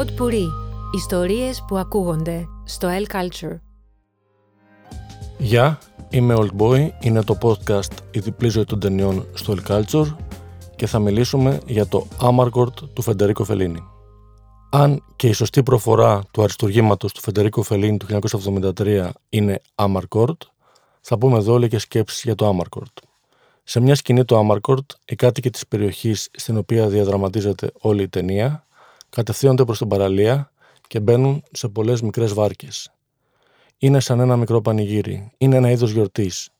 Pod Puri. Ιστορίες που ακούγονται στο El Culture. Γεια, είμαι Old Boy, είναι το podcast «Η διπλή ζωή των ταινιών» στο El Culture και θα μιλήσουμε για το Amarcord του Φεντερίκο Φελίνη. Αν και η σωστή προφορά του αριστουργήματος του Φεντερίκο Φελίνη του 1973 είναι Amarcord, θα πούμε εδώ λίγες σκέψεις για το Amarcord. Σε μια σκηνή του Amarcord, οι κάτοικοι της περιοχής στην οποία διαδραματίζεται όλη η ταινία κατευθύνονται προς την παραλία και μπαίνουν σε πολλές μικρές βάρκες. Είναι σαν ένα μικρό πανηγύρι. Είναι ένα είδος γιορτής.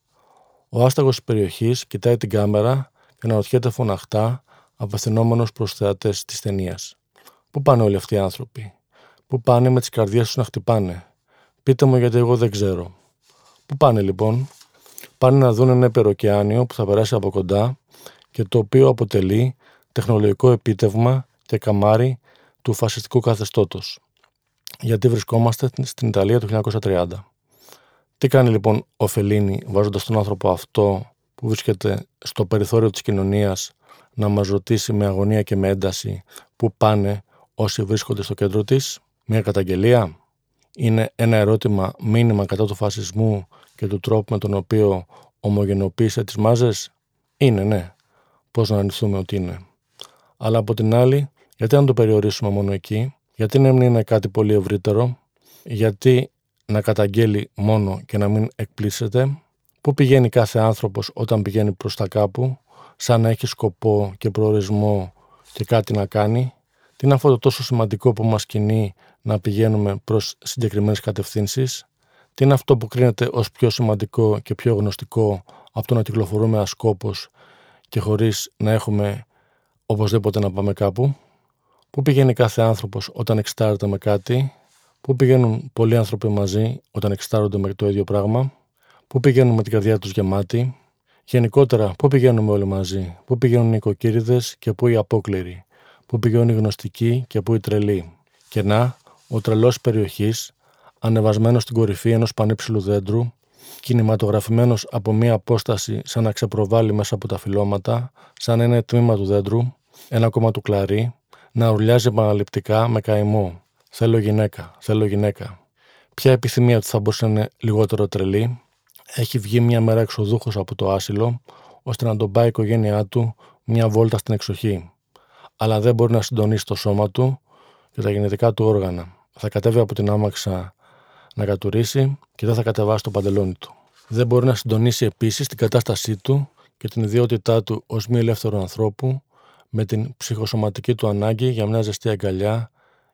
Ο άσταγος της περιοχής κοιτάει την κάμερα και αναρωτιέται φωναχτά απευθυνόμενος προς θεατές της ταινίας. Πού πάνε όλοι αυτοί οι άνθρωποι; Πού πάνε με τις καρδιές τους να χτυπάνε; Πείτε μου γιατί εγώ δεν ξέρω. Πού πάνε λοιπόν; Πάνε να δουν ένα υπεροκεάνιο που θα περάσει από κοντά και το οποίο αποτελεί τεχνολογικό επίτευγμα και καμάρι του φασιστικού καθεστώτος. Γιατί βρισκόμαστε στην Ιταλία του 1930. Τι κάνει λοιπόν ο Φελίνη βάζοντας τον άνθρωπο αυτό που βρίσκεται στο περιθώριο της κοινωνίας να μας ρωτήσει με αγωνία και με ένταση πού πάνε όσοι βρίσκονται στο κέντρο της; Μια καταγγελία; Είναι ένα ερώτημα μήνυμα κατά του φασισμού και του τρόπου με τον οποίο ομογενοποίησε τις μάζες; Είναι ναι. Πώς να ανηθούμε ότι είναι. Αλλά από την άλλη γιατί να το περιορίσουμε μόνο εκεί, γιατί να μην είναι κάτι πολύ ευρύτερο, γιατί να καταγγέλει μόνο και να μην εκπλήσεται, πού πηγαίνει κάθε άνθρωπος όταν πηγαίνει προς τα κάπου, σαν να έχει σκοπό και προορισμό και κάτι να κάνει, τι είναι αυτό το τόσο σημαντικό που μας κινεί να πηγαίνουμε προς συγκεκριμένες κατευθύνσεις, τι είναι αυτό που κρίνεται ως πιο σημαντικό και πιο γνωστικό από το να κυκλοφορούμε ασκόπως και χωρίς να έχουμε οπωσδήποτε να πάμε κάπου; Πού πηγαίνει κάθε άνθρωπος όταν εξτάρεται με κάτι, Πού πηγαίνουν πολλοί άνθρωποι μαζί όταν εξτάρονται με το ίδιο πράγμα, Πού πηγαίνουν με την καρδιά τους γεμάτη, Γενικότερα, πού πηγαίνουμε όλοι μαζί, Πού πηγαίνουν οι οικοκύριδες και πού οι απόκληροι, Πού πηγαίνουν οι γνωστικοί και πού οι τρελοί; Και να, ο τρελός περιοχής, ανεβασμένος στην κορυφή ενός πανύψηλου δέντρου, κινηματογραφημένος από μία απόσταση σαν να ξεπροβάλλει μέσα από τα φυλώματα, σαν ένα τμήμα του δέντρου, ένα κόμμα του κλαρί, να ουρλιάζει επαναληπτικά με καημό. Θέλω γυναίκα, θέλω γυναίκα. Ποια επιθυμία του θα μπορούσε να είναι λιγότερο τρελή; Έχει βγει μια μέρα εξοδούχος από το άσυλο, ώστε να τον πάει η οικογένειά του μια βόλτα στην εξοχή. Αλλά δεν μπορεί να συντονίσει το σώμα του και τα γενετικά του όργανα. Θα κατέβει από την άμαξα να κατουρίσει και δεν θα κατεβάσει το παντελόνι του. Δεν μπορεί να συντονίσει επίσης την κατάστασή του και την ιδιότητά του ως μη ελεύθερου ανθρώπου με την ψυχοσωματική του ανάγκη για μια ζεστή αγκαλιά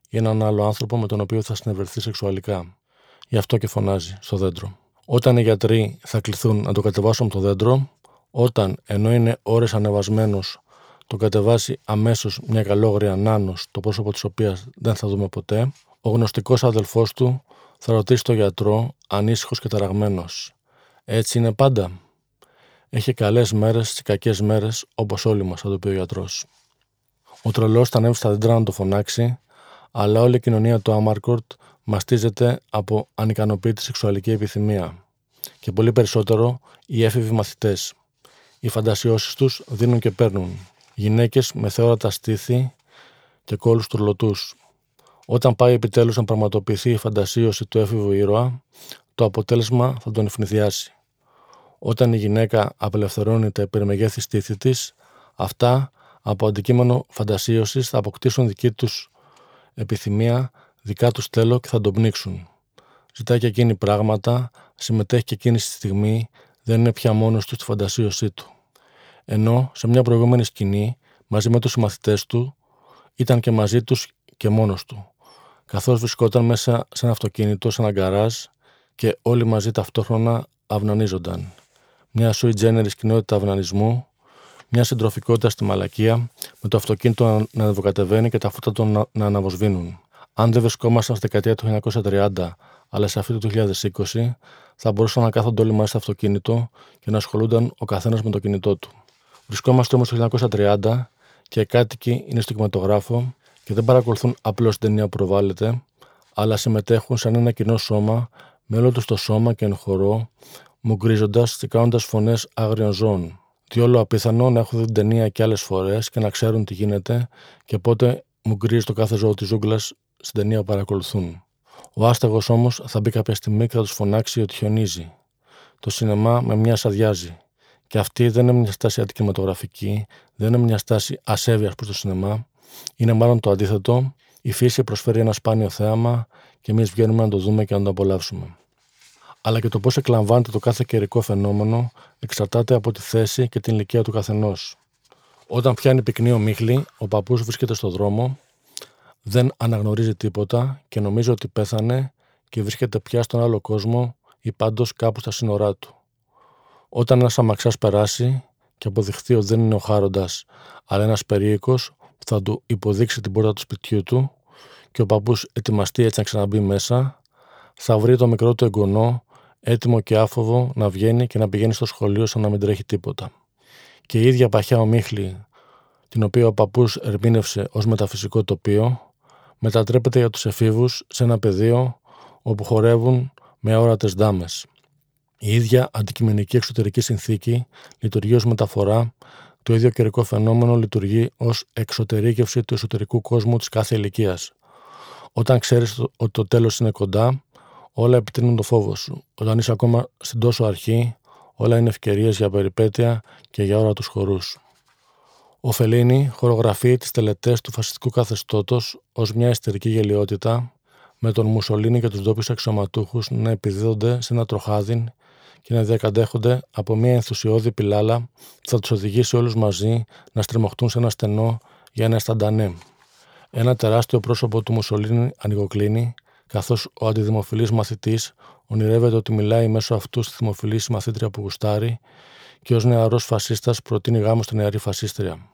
ή έναν άλλο άνθρωπο με τον οποίο θα συνευρεθεί σεξουαλικά. Γι' αυτό και φωνάζει στο δέντρο. Όταν οι γιατροί θα κληθούν να το κατεβάσουν από το δέντρο, όταν ενώ είναι ώρες ανεβασμένος, το κατεβάσει αμέσως μια καλόγρια νάνος, το πρόσωπο της οποίας δεν θα δούμε ποτέ, ο γνωστικός αδελφός του θα ρωτήσει τον γιατρό, ανήσυχος και ταραγμένος. Έτσι είναι πάντα. Έχει καλές μέρες και κακές μέρες, όπως όλοι μας, θα το πει ο γιατρός. Ο τρελός θα ανέβει στα δέντρα να το φωνάξει, αλλά όλη η κοινωνία του Άμαρκορτ μαστίζεται από ανικανοποίητη σεξουαλική επιθυμία. Και πολύ περισσότερο οι έφηβοι μαθητές. Οι φαντασιώσεις τους δίνουν και παίρνουν. Γυναίκες με θεόρατα στήθη και κόλους τουρλωτού. Όταν πάει επιτέλους να πραγματοποιηθεί η φαντασίωση του έφηβου ήρωα, το αποτέλεσμα θα τον ευνηδιάσει. Όταν η γυναίκα απελευθερώνει τα υπερμεγέθη στήθη τη, αυτά από αντικείμενο φαντασίωσης θα αποκτήσουν δική τους επιθυμία, δικά τους θέλω και θα τον πνίξουν. Ζητάει και εκείνη πράγματα, συμμετέχει και εκείνη στη στιγμή, δεν είναι πια μόνος του στη φαντασίωσή του. Ενώ σε μια προηγούμενη σκηνή, μαζί με τους συμμαθητές του, ήταν και μαζί τους και μόνος του. Καθώς βρισκόταν μέσα σε ένα αυτοκίνητο, σε ένα γκαράζ και όλοι μαζί ταυτόχρονα αυνανίζονταν μια sui generis κοινότητα αυνανισμού, μια συντροφικότητα στη μαλακία, με το αυτοκίνητο να ανεβοκατεβαίνει και τα φώτα του να αναβοσβήνουν. Αν δεν βρισκόμασταν στη δεκαετία του 1930, αλλά σε αυτή του 2020, θα μπορούσαν να κάθονται όλοι μαζί στο αυτοκίνητο και να ασχολούνταν ο καθένας με το κινητό του. Βρισκόμαστε όμως το 1930 και οι κάτοικοι είναι στο κινηματογράφο και δεν παρακολουθούν απλώς την ταινία που προβάλλεται, αλλά συμμετέχουν σαν ένα κοινό σώμα με όλο τους το σώμα και εν χορό, μουγκρίζοντα και κάνοντα φωνές άγριων ζώων. Τι όλο απίθανο να έχουν δει την ταινία και άλλες φορές και να ξέρουν τι γίνεται και πότε μουγκρίζει το κάθε ζώο της ζούγκλας στην ταινία που παρακολουθούν. Ο άστεγος όμως θα μπει κάποια στιγμή και θα τους φωνάξει ότι χιονίζει. Το σινεμά με μια αδειάζει. Και αυτή δεν είναι μια στάση αντικειμενογραφική, δεν είναι μια στάση ασέβειας προς το σινεμά. Είναι μάλλον το αντίθετο. Η φύση προσφέρει ένα σπάνιο θέαμα και εμείς βγαίνουμε να το δούμε και να το απολαύσουμε. Αλλά και το πώς εκλαμβάνεται το κάθε καιρικό φαινόμενο εξαρτάται από τη θέση και την ηλικία του καθενός. Όταν πιάνει πυκνή ομίχλη, ο παππούς βρίσκεται στο δρόμο, δεν αναγνωρίζει τίποτα και νομίζει ότι πέθανε και βρίσκεται πια στον άλλο κόσμο ή πάντως κάπου στα σύνορά του. Όταν ένας αμαξάς περάσει και αποδειχθεί ότι δεν είναι ο Χάροντας, αλλά ένας περίοικος που θα του υποδείξει την πόρτα του σπιτιού του και ο παππούς ετοιμαστεί έτσι να ξαναμπεί μέσα, θα βρει το μικρό του εγγονό έτοιμο και άφοβο να βγαίνει και να πηγαίνει στο σχολείο σαν να μην τρέχει τίποτα. Και η ίδια παχιά ομίχλη, την οποία ο παππούς ερμήνευσε ως μεταφυσικό τοπίο, μετατρέπεται για τους εφήβους σε ένα πεδίο όπου χορεύουν με αόρατες δάμε. Η ίδια αντικειμενική εξωτερική συνθήκη λειτουργεί ως μεταφορά, το ίδιο καιρικό φαινόμενο λειτουργεί ως εξωτερήκευση του εσωτερικού κόσμου της κάθε ηλικίας. Όταν ξέρεις ότι το τέλος είναι κοντά, όλα επιτείνουν το φόβο σου. Όταν είσαι ακόμα στην τόσο αρχή, όλα είναι ευκαιρίες για περιπέτεια και για ώρα τους χορούς. Ο Φελίνη χορογραφεί τις τελετές του φασιστικού καθεστώτος ως μια ιστερική γελιότητα, με τον Μουσολίνη και τους ντόπιους αξιωματούχους να επιδίδονται σε ένα τροχάδιν και να διακαντέχονται από μια ενθουσιώδη πιλάλα που θα τους οδηγήσει όλους μαζί να στριμωχτούν σε ένα στενό για ένα σταντανέ. Ένα τεράστιο πρόσωπο του Μουσολίνη ανοιγοκλίνει, καθώς ο αντιδημοφιλής μαθητής ονειρεύεται ότι μιλάει μέσω αυτού στη δημοφιλής μαθήτρια που γουστάρει και ως νεαρός φασίστας προτείνει γάμο στην νεαρή φασίστρια.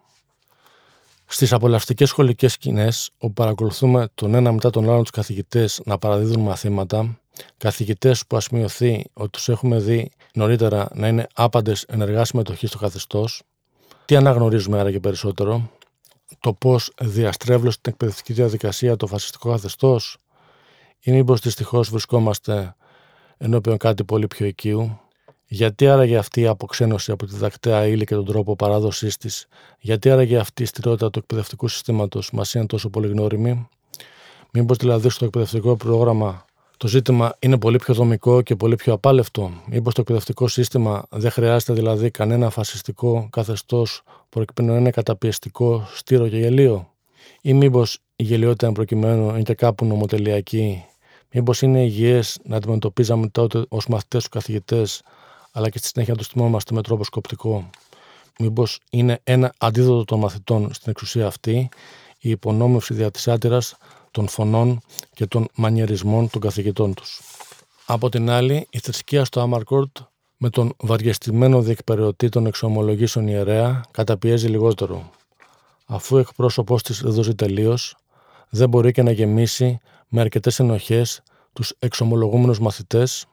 Στις απολαυστικές σχολικές σκηνές, όπου παρακολουθούμε τον ένα μετά τον άλλο τους καθηγητές να παραδίδουν μαθήματα, καθηγητές που ας μειωθεί ότι τους έχουμε δει νωρίτερα να είναι άπαντες ενεργά συμμετοχή στο καθεστώς, τι αναγνωρίζουμε άραγε περισσότερο, το πώς διαστρέβλωσε την εκπαιδευτική διαδικασία το φασιστικό καθεστώς, ή μήπως δυστυχώς βρισκόμαστε ενώπιον κάτι πολύ πιο οικείου, γιατί άραγε αυτή η αποξένωση από τη διδακτέα ύλη και τον τρόπο παράδοσής της, γιατί άραγε αυτή η στηρότητα του εκπαιδευτικού συστήματος; Μας είναι τόσο πολύ γνώριμη, Μήπως δηλαδή στο εκπαιδευτικό πρόγραμμα το ζήτημα είναι πολύ πιο δομικό και πολύ πιο απάλευτο; Μήπως το εκπαιδευτικό σύστημα δεν χρειάζεται δηλαδή κανένα φασιστικό καθεστώς προκειμένου να είναι καταπιεστικό, στήρο και γελίο; Ή μήπως η γελιότητα προκειμένου είναι και κάπου νομοτελειακή. Μήπως είναι υγιές να αντιμετωπίζαμε τότε ως μαθητές του καθηγητές αλλά και στη συνέχεια το θυμόμαστε με τρόπο σκοπτικό; Μήπως είναι ένα αντίδοτο των μαθητών στην εξουσία αυτή η υπονόμευση δια της άτυρας των φωνών και των μανιερισμών των καθηγητών τους; Από την άλλη, η θρησκεία στο Άμαρκορτ με τον βαριεστημένο διεκπαιρεωτή των εξομολογήσεων ιερέα καταπιέζει λιγότερο. Αφού εκπρόσωπός της δεν δώσει τελείως, δεν μπορεί και να γεμίσει με αρκετές ενοχές τους εξομολογούμενους μαθητές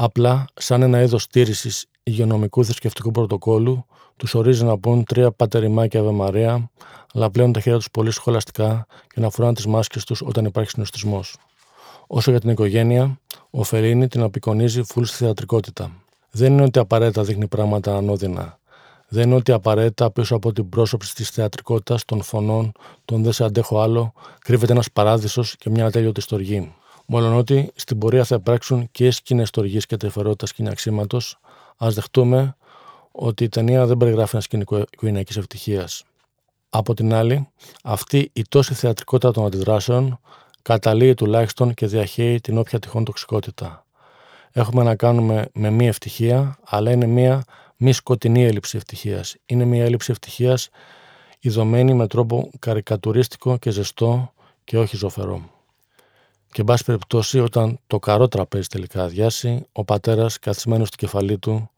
Απλά, σαν ένα είδος στήριξη υγειονομικού θρησκευτικού πρωτοκόλου, τους ορίζει να πούν τρία πατερημάκια Αβε Μαρία, αλλά πλέον τα χέρια τους πολύ σχολαστικά και να φοράνε τις μάσκες τους όταν υπάρχει συνοστισμός. Όσο για την οικογένεια, ο Φερίνη την απεικονίζει φουλ στη θεατρικότητα. Δεν είναι ότι απαραίτητα δείχνει πράγματα ανώδυνα. Δεν είναι ότι απαραίτητα πίσω από την πρόσωψη της θεατρικότητας, των φωνών, των δε σε αντέχω άλλο, κρύβεται ένας παράδεισος και μια ατέλειωτη στοργή. Μόλον στην πορεία θα υπάρξουν και σκηνές τοργή και τρυφερότητας σκηνιαξίματο, ας δεχτούμε ότι η ταινία δεν περιγράφει ένα σκηνικό οικογενειακής ευτυχίας. Από την άλλη, αυτή η τόση θεατρικότητα των αντιδράσεων καταλύει τουλάχιστον και διαχέει την όποια τυχόν τοξικότητα. Έχουμε να κάνουμε με μία ευτυχία, αλλά είναι μία μη σκοτεινή έλλειψη ευτυχίας. Είναι μία έλλειψη ευτυχίας ιδωμένη με τρόπο καρικατουρίστικο και ζεστό και όχι ζωφερό. Και εν πάση περιπτώσει, όταν το καρό τραπέζι τελικά αδειάσει, ο πατέρας καθισμένος στην κεφαλή του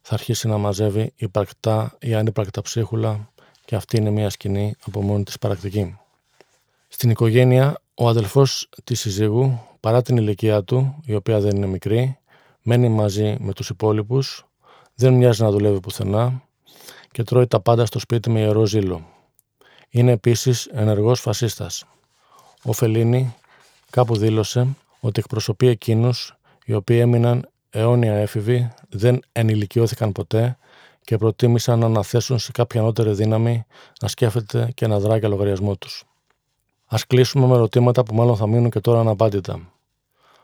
θα αρχίσει να μαζεύει υπαρκτά ή ανύπαρκτα ψίχουλα και αυτή είναι μια σκηνή από μόνη της παρακτική. Στην οικογένεια, ο αδελφός της συζύγου, παρά την ηλικία του, η οποία δεν είναι μικρή, μένει μαζί με τους υπόλοιπους, δεν μοιάζει να δουλεύει πουθενά και τρώει τα πάντα στο σπίτι με ιερό ζήλο. Είναι επίσης ενεργός φασίστας. Ο Φελίνη Κάπου δήλωσε ότι εκπροσωπεί εκείνους οι οποίοι έμειναν αιώνια έφηβοι, δεν ενηλικιώθηκαν ποτέ και προτίμησαν να αναθέσουν σε κάποια ανώτερη δύναμη να σκέφτεται και να δρά για λογαριασμό τους. Α κλείσουμε με ερωτήματα που μάλλον θα μείνουν και τώρα αναπάντητα.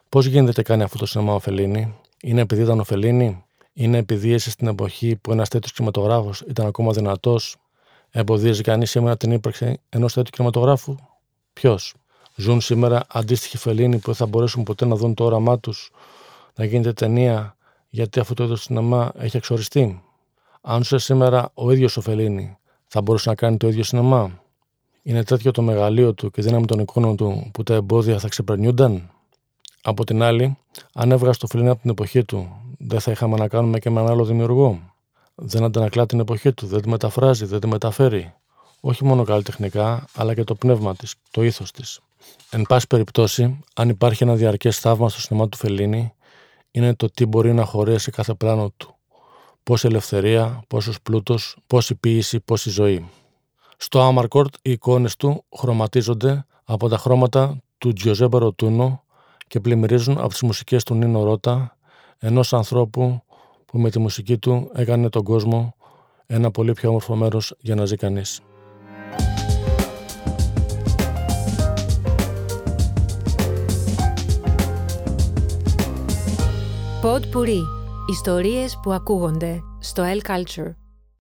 Πώς γίνεται και κάνει αυτό το σινεμά ο Φελίνη, Είναι επειδή ήταν ο Φελίνη, Είναι επειδή είσαι στην εποχή που ένας τέτοιος κινηματογράφος ήταν ακόμα δυνατός, Εμποδίζει κανείς σήμερα την ύπαρξη ενός τέτοιου κινηματογράφου; Ποιος; Ζουν σήμερα αντίστοιχοι Φελίνοι που δεν θα μπορέσουν ποτέ να δουν το όραμά τους να γίνεται ταινία γιατί αυτό το είδος σινεμά έχει εξοριστεί; Αν είσαι σήμερα ο ίδιος ο Φελίνη, θα μπορούσε να κάνει το ίδιο σινεμά; Είναι τέτοιο το μεγαλείο του και δύναμη των εικόνων του που τα εμπόδια θα ξεπερνιούνταν; Από την άλλη, αν έβγαζε το Φελίνη από την εποχή του, δεν θα είχαμε να κάνουμε και με έναν άλλο δημιουργό. Δεν αντανακλά την εποχή του, δεν τη μεταφράζει, δεν τη μεταφέρει. Όχι μόνο καλλιτεχνικά, αλλά και το πνεύμα της, το ήθος της. Εν πάση περιπτώσει, αν υπάρχει ένα διαρκές θαύμα στο σινεμά του Φελίνη, είναι το τι μπορεί να χωρέσει κάθε πλάνο του. Πόση ελευθερία, πόσος πλούτος, πόση ποίηση, πόση ζωή. Στο Amarcord οι εικόνες του χρωματίζονται από τα χρώματα του Τζιοζέμπα Ροτούνο και πλημμυρίζουν από τις μουσικές του Νίνο Ρότα, ενός ανθρώπου που με τη μουσική του έκανε τον κόσμο ένα πολύ πιο όμορφο μέρος για να ζει κανείς. Pod Puri. Ιστορίες που ακούγονται στο L Culture.